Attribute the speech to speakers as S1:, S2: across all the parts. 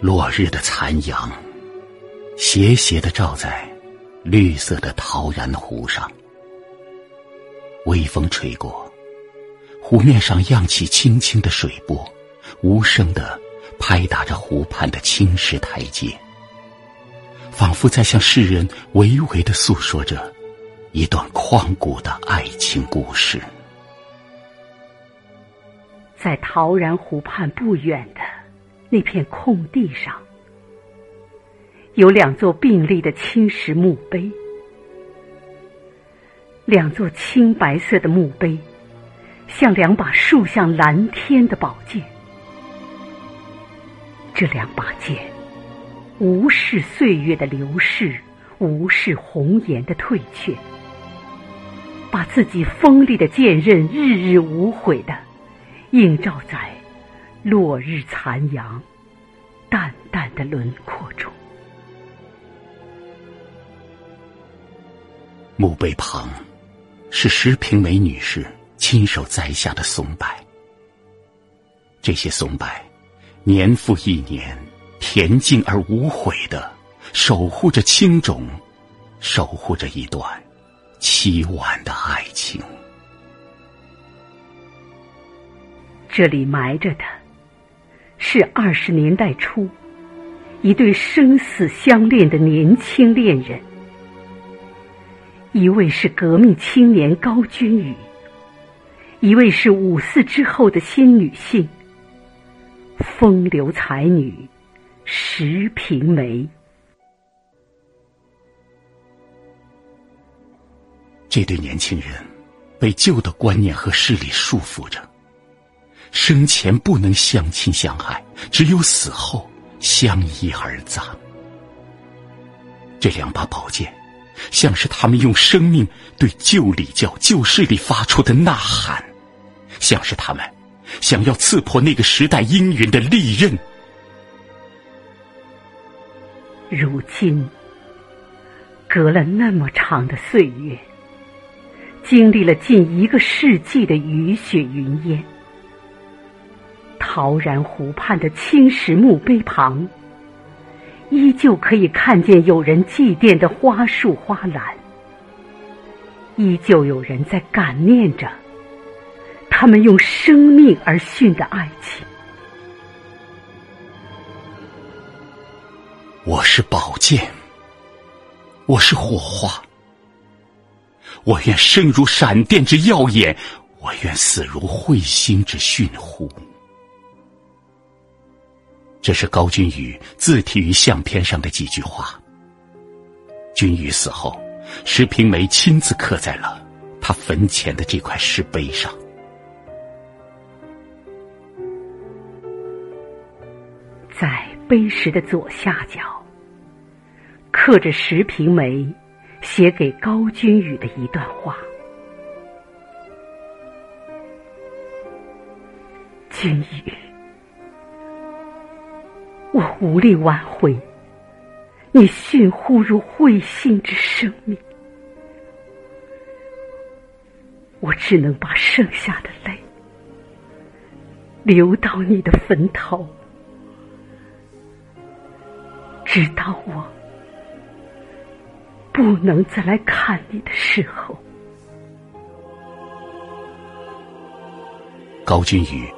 S1: 落日的残阳，斜斜的照在绿色的陶然湖上。微风吹过，湖面上漾起轻轻的水波，无声的拍打着湖畔的青石台阶，仿佛在向世人娓娓的诉说着一段旷古的爱情故事。
S2: 在陶然湖畔不远的。那片空地上，有两座并立的青石墓碑，两座青白色的墓碑，像两把竖向蓝天的宝剑。这两把剑，无视岁月的流逝，无视红颜的退却，把自己锋利的剑刃日日无悔的映照在。落日残阳，淡淡的轮廓中，
S1: 墓碑旁是石平梅女士亲手栽下的松柏。这些松柏，年复一年，恬静而无悔的守护着青冢，守护着一段凄婉的爱情。
S2: 这里埋着的。是二十年代初，一对生死相恋的年轻恋人。一位是革命青年高君宇，一位是五四之后的新女性，风流才女石平梅。
S1: 这对年轻人被旧的观念和势力束缚着。生前不能相亲相爱，只有死后相依而葬。这两把宝剑，像是他们用生命对旧礼教、旧势力发出的呐喊，像是他们想要刺破那个时代阴云的利刃。
S2: 如今，隔了那么长的岁月，经历了近一个世纪的雨雪云烟。陶然湖畔的青石墓碑旁，依旧可以看见有人祭奠的花树花篮，依旧有人在感念着他们用生命而殉的爱情。
S1: 我是宝剑，我是火花，我愿生如闪电之耀眼，我愿死如彗星之迅呼。这是高君宇自题于相片上的几句话。君宇死后，石平梅亲自刻在了他坟前的这块石碑上。
S2: 在碑石的左下角，刻着石平梅写给高君宇的一段话：“君宇。”我无力挽回你逊忽如彗星之生命，我只能把剩下的泪流到你的坟头，直到我不能再来看你的时候。
S1: 高君宇，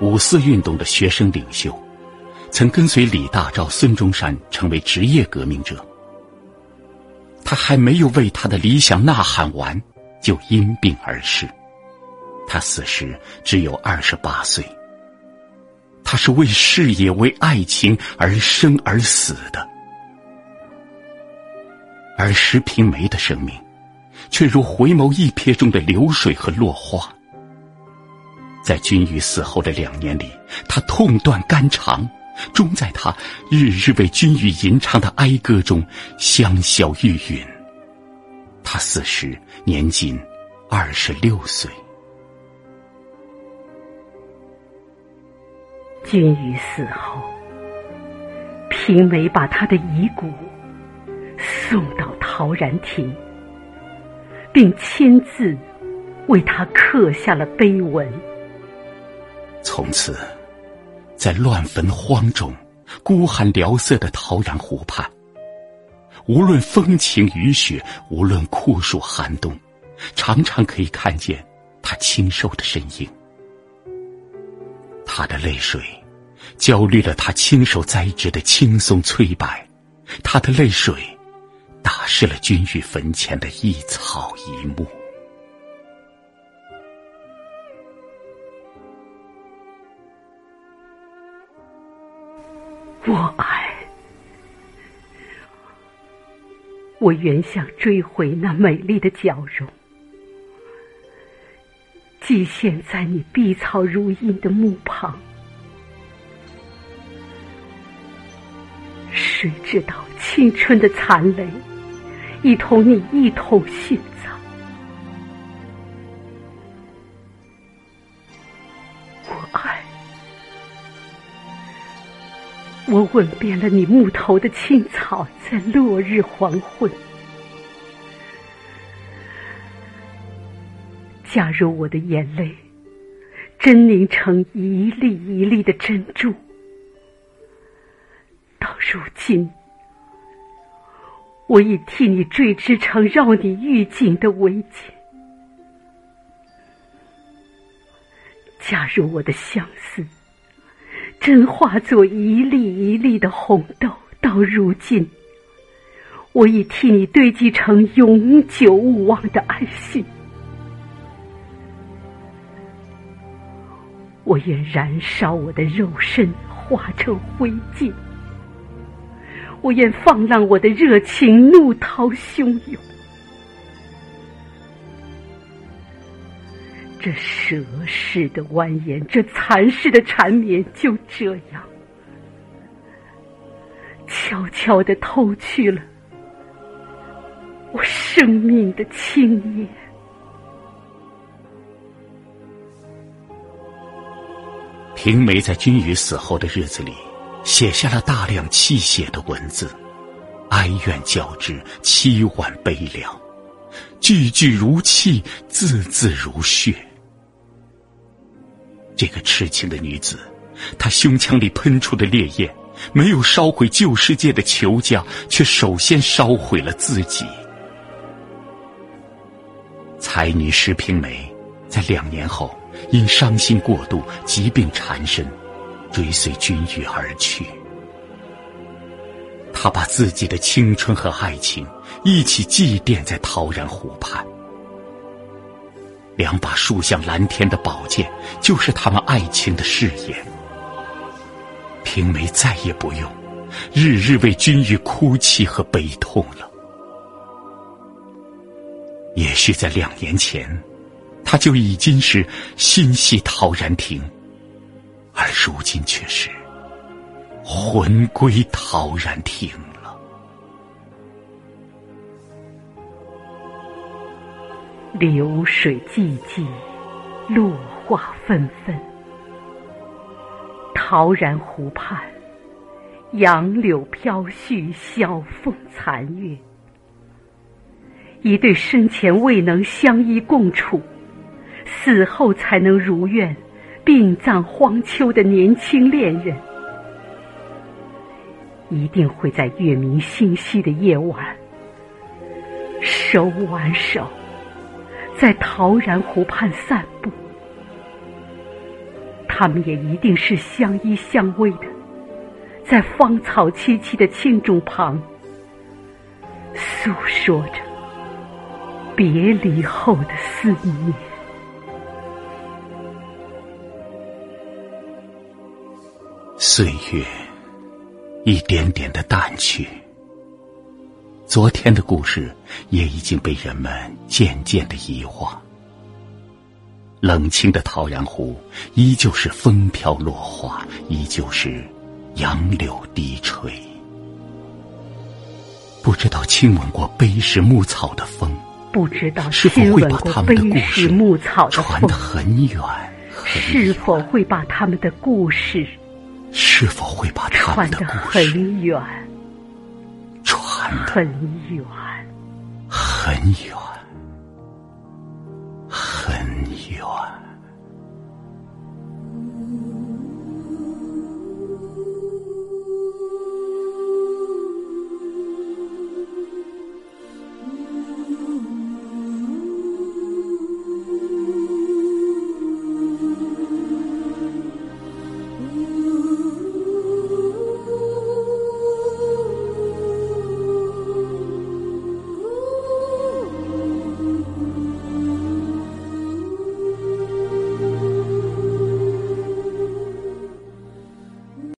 S1: 五四运动的学生领袖。曾跟随李大钊、孙中山成为职业革命者，他还没有为他的理想呐喊完，就因病而逝。他死时只有二十八岁。他是为事业、为爱情而生而死的，而石平梅的生命，却如回眸一瞥中的流水和落花。在君宇死后的两年里，他痛断肝肠。终在他日日为君宇吟唱的哀歌中香消玉殒。他死时年仅二十六岁。
S2: 君宇死后，平梅把他的遗骨送到陶然亭，并亲自为他刻下了碑文。
S1: 从此。在乱坟荒冢，孤寒寥色的陶然湖畔。无论风晴雨雪，无论酷暑寒冬，常常可以看见他清瘦的身影。他的泪水，焦虑了他亲手栽植的青松翠柏；他的泪水，打湿了君玉坟前的一草一木。
S2: 我原想追回那美丽的角容，寄现在你碧草如茵的墓旁。谁知道青春的残雷，已同你一同殉葬。我吻遍了你木头的青草。在落日黄昏，假如我的眼泪真凝成一粒一粒的珍珠，到如今，我已替你缀织成绕你玉颈的围巾。假如我的相思真化作一粒一粒的红豆，到如今。我已替你堆积成永久无忘的爱心，我愿燃烧我的肉身，化成灰烬；我愿放浪我的热情，怒涛汹涌。这蛇似的蜿蜒，这蚕似的缠绵，就这样悄悄地偷去了。我生命的青叶。
S1: 平梅在君宇死后的日子里，写下了大量泣血的文字，哀怨交织，凄婉悲凉，句句如泣，字字如血。这个痴情的女子，她胸腔里喷出的烈焰，没有烧毁旧世界的裘家，却首先烧毁了自己。才女石平梅，在两年后因伤心过度、疾病缠身，追随君玉而去。他把自己的青春和爱情一起祭奠在陶然湖畔，两把竖向蓝天的宝剑，就是他们爱情的誓言。平梅再也不用日日为君玉哭泣和悲痛了。也许在两年前，他就已经是心系陶然亭，而如今却是魂归陶然亭
S2: 流水寂寂，落花纷纷。陶然湖畔，杨柳飘絮，晓风残月。一对生前未能相依共处，死后才能如愿并葬荒丘的年轻恋人，一定会在月明星稀的夜晚，手挽手，在陶然湖畔散步。他们也一定是相依相偎的，在芳草萋萋的青冢旁，诉说着。别离后的思念，
S1: 岁月一点点的淡去，昨天的故事也已经被人们渐渐的遗忘。冷清的陶然湖，依旧是风飘落花，依旧是杨柳低垂。不知道亲吻过碑石牧草的风。
S2: 不知道是否会把他们的
S1: 故事传得，很远，
S2: 是否会把他们的故事，
S1: 是否会把他们的故
S2: 事传得很远，
S1: 传
S2: 很远，
S1: 很远。